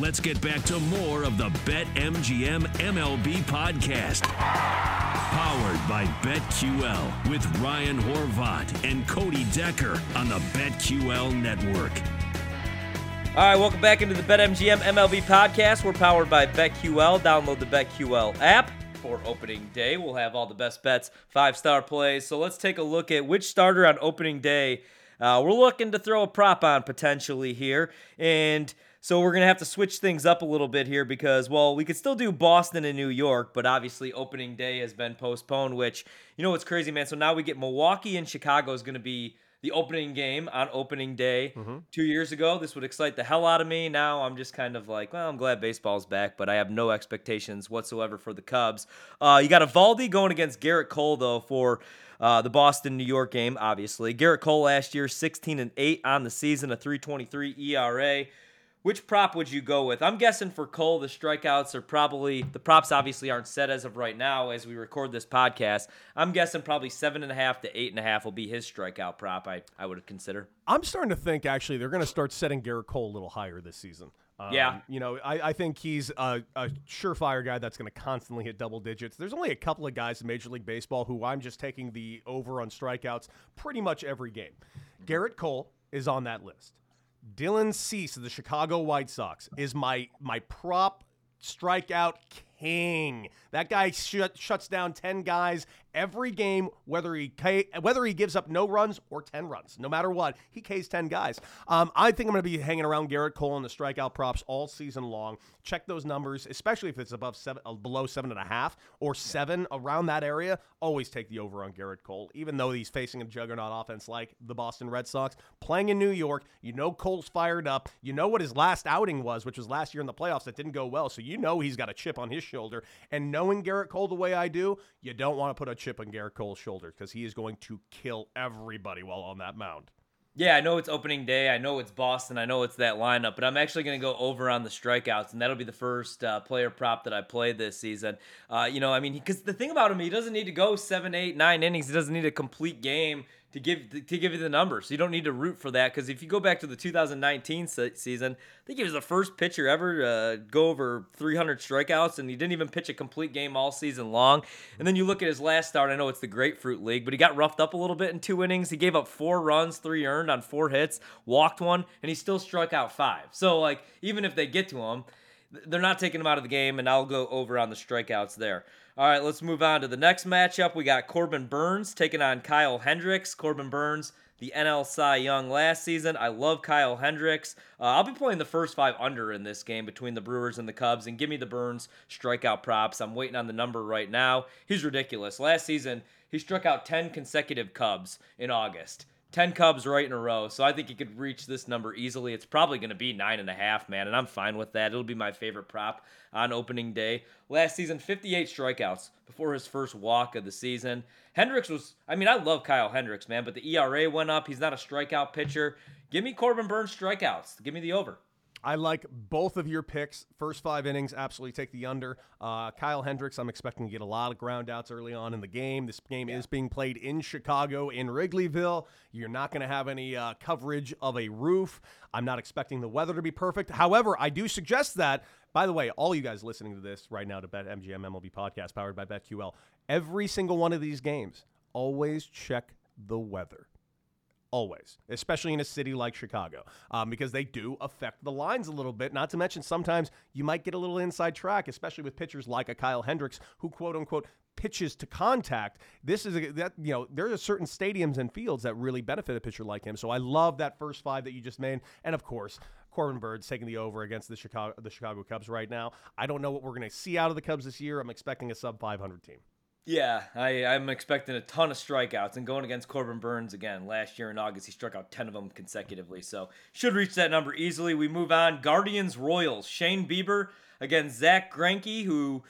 let's get back to more of the BetMGM MLB podcast. Powered by BetQL with Ryan Horvat and Cody Decker on the BetQL network. All right, welcome back into the BetMGM MLB podcast. We're powered by BetQL. Download the BetQL app for opening day. We'll have all the best bets, five star plays. So let's take a look at which starter on opening day uh, we're looking to throw a prop on potentially here. And so we're going to have to switch things up a little bit here because, well, we could still do Boston and New York, but obviously opening day has been postponed, which, you know what's crazy, man? So now we get Milwaukee and Chicago is going to be the opening game on opening day Mm-hmm. two years ago. This would excite the hell out of me. Now I'm just kind of like, well, I'm glad baseball's back, but I have no expectations whatsoever for the Cubs. Uh, you got Eovaldi going against Gerrit Cole though for uh, the Boston New York game. Obviously, Gerrit Cole last year 16 and 8 on the season, a 3.23 ERA. Which prop would you go with? I'm guessing for Cole, the strikeouts are probably the props obviously aren't set as of right now as we record this podcast. I'm guessing probably seven and a half to eight and a half will be his strikeout prop. I, I would consider. I'm starting to think actually they're going to start setting Gerrit Cole a little higher this season. Um, Yeah. You know, I, I think he's a, a surefire guy that's going to constantly hit double digits. There's only a couple of guys in Major League Baseball who I'm just taking the over on strikeouts pretty much every game. Gerrit Cole is on that list. Dylan Cease of the Chicago White Sox is my my prop strikeout king. That guy shut, shuts down 10 guys every game whether he K, whether he gives up no runs or 10 runs. No matter what, he Ks 10 guys. Um, I think I'm going to be hanging around Gerrit Cole and the strikeout props all season long. Check those numbers, especially if it's above seven, uh, below seven and a half or seven around that area. Always take the over on Gerrit Cole, even though he's facing a juggernaut offense like the Boston Red Sox. Playing in New York, you know Cole's fired up. You know what his last outing was, which was last year in the playoffs that didn't go well. So you know he's got a chip on his shoulder. And knowing Gerrit Cole the way I do, you don't want to put a chip on Gerrit Cole's shoulder because he is going to kill everybody while on that mound. Yeah, I know it's opening day. I know it's Boston. I know it's that lineup, but I'm actually going to go over on the strikeouts, and that'll be the first uh, player prop that I play this season. Uh, you know, I mean, because the thing about him, he doesn't need to go seven, eight, nine innings. He doesn't need a complete game to give to give you the numbers. You don't need to root for that because if you go back to the 2019 se- season, I think he was the first pitcher ever to uh, go over 300 strikeouts, and he didn't even pitch a complete game all season long. And then you look at his last start. I know it's the Grapefruit League, but he got roughed up a little bit in two innings. He gave up four runs, three earned on four hits, walked one, and he still struck out five. So like even if they get to him, they're not taking him out of the game, and I'll go over on the strikeouts there. All right, let's move on to the next matchup. We got Corbin Burnes taking on Kyle Hendricks. Corbin Burnes, the NL Cy Young last season. I love Kyle Hendricks. Uh, I'll be playing the first five under in this game between the Brewers and the Cubs, and give me the Burnes strikeout props. I'm waiting on the number right now. He's ridiculous. Last season, he struck out 10 consecutive Cubs in August. 10 Cubs right in a row. So I think he could reach this number easily. It's probably going to be nine and a half, man, and I'm fine with that. It'll be my favorite prop on opening day. Last season, 58 strikeouts before his first walk of the season. Hendricks was, I mean, I love Kyle Hendricks, man, but the ERA went up. He's not a strikeout pitcher. Give me Corbin Burnes strikeouts. Give me the over. I like both of your picks. First five innings, absolutely take the under. Uh, Kyle Hendricks, I'm expecting to get a lot of ground outs early on in the game. This game is being played in Chicago, in Wrigleyville. You're not going to have any uh, coverage of a roof. I'm not expecting the weather to be perfect. However, I do suggest that. By the way, all you guys listening to this right now to BetMGM MLB podcast powered by BetQL, every single one of these games, always check the weather always, especially in a city like Chicago, um, because they do affect the lines a little bit. Not to mention, sometimes you might get a little inside track, especially with pitchers like a Kyle Hendricks, who quote unquote pitches to contact. This is a, that you know there are certain stadiums and fields that really benefit a pitcher like him. So I love that first five that you just made, and of course. Corbin Burnes taking the over against the Chicago the Chicago Cubs right now. I don't know what we're going to see out of the Cubs this year. I'm expecting a sub 500 team. Yeah, I, I'm expecting a ton of strikeouts and going against Corbin Burnes again. Last year in August, he struck out 10 of them consecutively, so should reach that number easily. We move on. Guardians Royals. Shane Bieber against Zack Greinke, who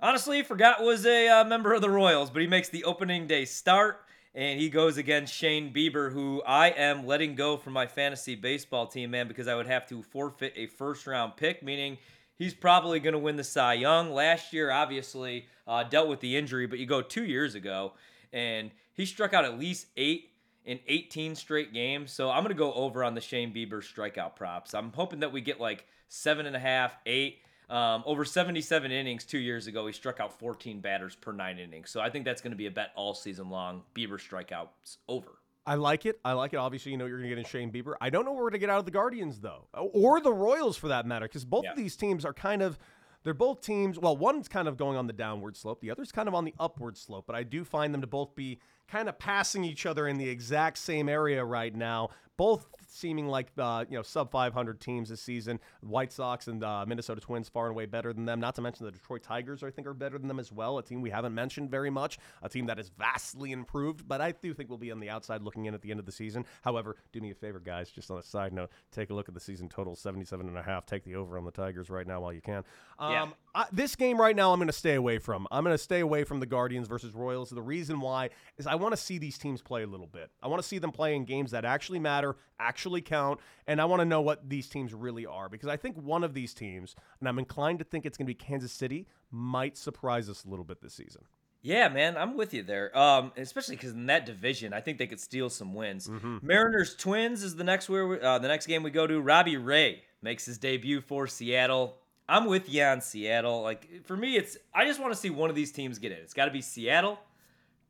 honestly forgot was a uh, member of the Royals, but he makes the opening day start. And he goes against Shane Bieber, who I am letting go from my fantasy baseball team, man, because I would have to forfeit a first round pick, meaning he's probably going to win the Cy Young. Last year, obviously, uh, dealt with the injury, but you go two years ago, and he struck out at least eight in 18 straight games. So I'm gonna go over on the Shane Bieber strikeout props. I'm hoping that we get like seven and a half, eight. Um, over 77 innings two years ago, he struck out 14 batters per nine innings. So I think that's going to be a bet all season long. Bieber strikeouts over. I like it. I like it. Obviously, you know you're going to get in Shane Bieber. I don't know where we're going to get out of the Guardians though, or the Royals for that matter, because both Yeah. of these teams are kind of. They're both teams. Well, one's kind of going on the downward slope. The other's kind of on the upward slope. But I do find them to both be kind of passing each other in the exact same area right now. Both seeming like uh, you know sub 500 teams this season. White Sox and uh, Minnesota Twins far and away better than them. Not to mention the Detroit Tigers, I think, are better than them as well. A team we haven't mentioned very much. A team that is vastly improved, but I do think we'll be on the outside looking in at the end of the season. However, do me a favor, guys. Just on a side note, take a look at the season total 77 and a half. Take the over on the Tigers right now while you can. Um, Yeah. I, this game right now, I'm going to stay away from. I'm going to stay away from the Guardians versus Royals. The reason why is I want to see these teams play a little bit. I want to see them play in games that actually matter, actually count, and I want to know what these teams really are because I think one of these teams, and I'm inclined to think it's going to be Kansas City, might surprise us a little bit this season. Yeah, man, I'm with you there. Um, especially because in that division, I think they could steal some wins. Mariners Twins is the next where we, uh, the next game we go to. Robbie Ray makes his debut for Seattle. I'm with you on Seattle. Like for me, it's I just want to see one of these teams get in. It's got to be Seattle,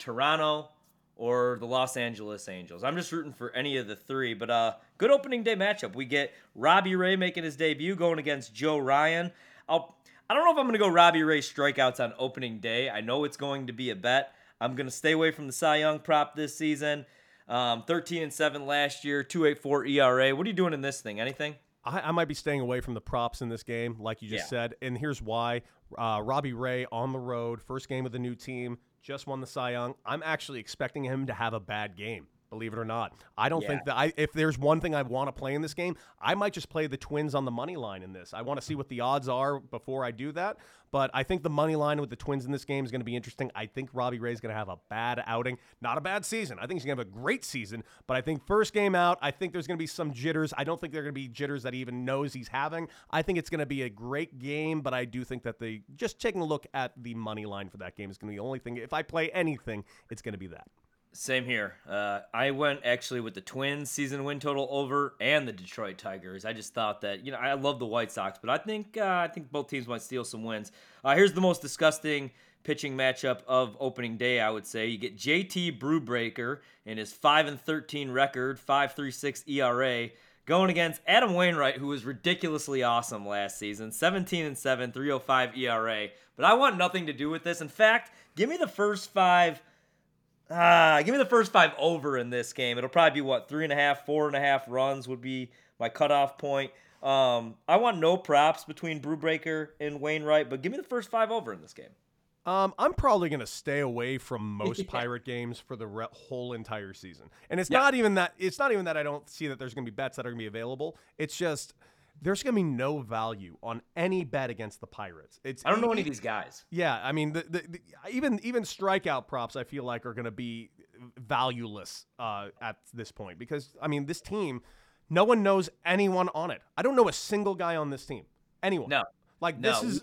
Toronto, or the Los Angeles Angels. I'm just rooting for any of the three. But uh, good opening day matchup. We get Robbie Ray making his debut going against Joe Ryan. I'll I don't know if I'm going to go Robbie Ray strikeouts on opening day. I know it's going to be a bet. I'm going to stay away from the Cy Young prop this season. Um, 13 and 7 last year, 284 ERA. What are you doing in this thing? Anything? I, I might be staying away from the props in this game, like you just Yeah. said. And here's why: uh, Robbie Ray on the road, first game of the new team, just won the Cy Young. I'm actually expecting him to have a bad game. Believe it or not, I don't think that I. If there's one thing I want to play in this game, I might just play the Twins on the money line in this. I want to see what the odds are before I do that. But I think the money line with the Twins in this game is going to be interesting. I think Robbie Ray is going to have a bad outing, not a bad season. I think he's going to have a great season. But I think first game out, I think there's going to be some jitters. I don't think there're going to be jitters that he even knows he's having. I think it's going to be a great game, but I do think that the just taking a look at the money line for that game is going to be the only thing. If I play anything, it's going to be that. Same here. Uh, I went actually with the Twins season win total over and the Detroit Tigers. I just thought that you know I love the White Sox, but I think uh, I think both teams might steal some wins. Uh, here's the most disgusting pitching matchup of opening day. I would say you get JT Brubaker in his five and thirteen record, five three six ERA. Going against Adam Wainwright, who was ridiculously awesome last season, 17 and 7, 305 ERA. But I want nothing to do with this. In fact, give me the first five Ah, give me the first five over in this game. It'll probably be what three and a half, four and a half runs would be my cutoff point. Um, I want no props between Brubaker and Wainwright, but give me the first five over in this game. Um, I'm probably going to stay away from most pirate games for the re- whole entire season. And it's Yeah. not even that it's not even that I don't see that there's going to be bets that are going to be available. It's just there's going to be no value on any bet against the Pirates. It's I don't know any of these guys. Yeah, I mean, the, the, the, even even strikeout props, I feel like are going to be valueless uh, at this point because I mean, this team, no one knows anyone on it. I don't know a single guy on this team. Anyone? No. Like No. this is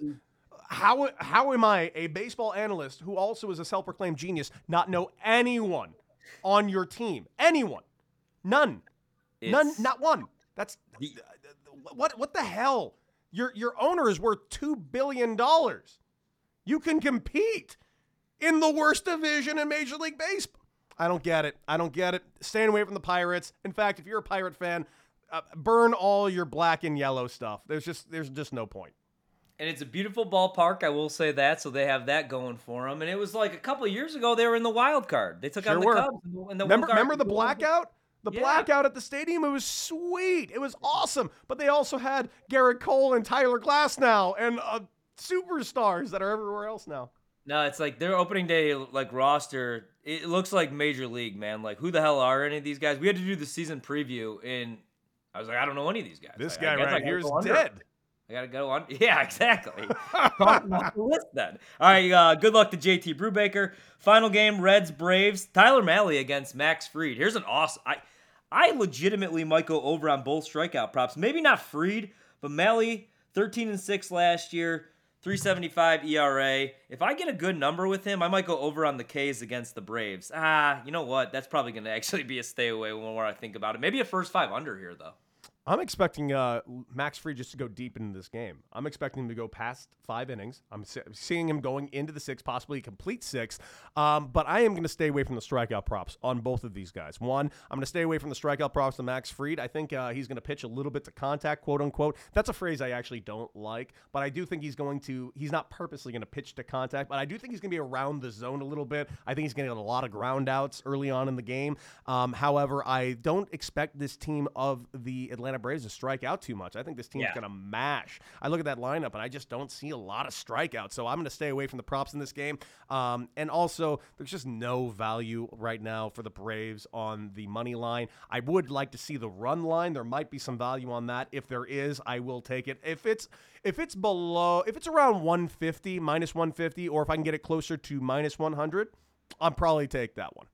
how how am I a baseball analyst who also is a self-proclaimed genius not know anyone on your team? Anyone? None. None. Not one. That's what what the hell? Your your owner is worth two billion dollars. You can compete in the worst division in Major League Baseball. I don't get it. I don't get it. Staying away from the Pirates. In fact, if you're a Pirate fan, uh, burn all your black and yellow stuff. There's just there's just no point. And it's a beautiful ballpark, I will say that. So they have that going for them. And it was like a couple of years ago, they were in the wild card. They took Sure out the were. Cubs. in the- Remember, remember the blackout? The Yeah. blackout at the stadium, it was sweet. It was awesome. But they also had Gerrit Cole and Tyler Glasnow and uh, superstars that are everywhere else now. No, it's like their opening day like roster. It looks like major league, man. Like who the hell are any of these guys? We had to do the season preview, and I was like, I don't know any of these guys. This guy right here is dead. I gotta go on. Yeah, exactly. Cross him off the list then. All right. Uh, good luck to JT Brubaker. Final game: Reds Braves. Tyler Mahle against Max Fried. Here's an awesome. I I legitimately might go over on both strikeout props. Maybe not Fried, but Mahle, 13 and six last year. 375 ERA. If I get a good number with him, I might go over on the K's against the Braves. Ah, you know what? That's probably going to actually be a stay away more I think about it. Maybe a first five under here, though. I'm expecting uh, Max Fried just to go deep into this game. I'm expecting him to go past five innings. I'm seeing him going into the six, possibly a complete six. Um, but I am going to stay away from the strikeout props on both of these guys. One, I'm going to stay away from the strikeout props to Max Fried. I think uh, he's going to pitch a little bit to contact, quote unquote. That's a phrase I actually don't like, but I do think he's going to. He's not purposely going to pitch to contact, but I do think he's going to be around the zone a little bit. I think he's going to get a lot of ground outs early on in the game. Um, however, I don't expect this team of the Atlanta Braves to strike out too much. I think this team's yeah. going to mash. I look at that lineup and I just don't see a lot of strikeouts. So I'm going to stay away from the props in this game. Um, and also, there's just no value right now for the Braves on the money line. I would like to see the run line. There might be some value on that. If there is, I will take it. If it's if it's below, if it's around 150, minus 150, or if I can get it closer to minus 100, I'll probably take that one.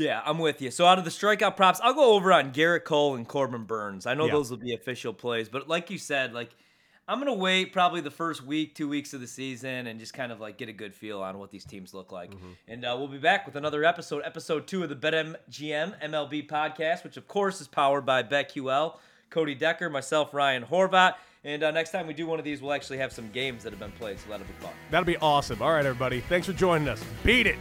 Yeah, I'm with you. So out of the strikeout props, I'll go over on Gerrit Cole and Corbin Burnes. I know yeah. those will be official plays, but like you said, like I'm gonna wait probably the first week, two weeks of the season, and just kind of like get a good feel on what these teams look like. Mm-hmm. And uh, we'll be back with another episode, episode two of the BetMGM MLB podcast, which of course is powered by BetQL. Cody Decker, myself, Ryan Horvat. And uh, next time we do one of these, we'll actually have some games that have been played, so that'll be fun. That'll be awesome. All right, everybody. Thanks for joining us. Beat it.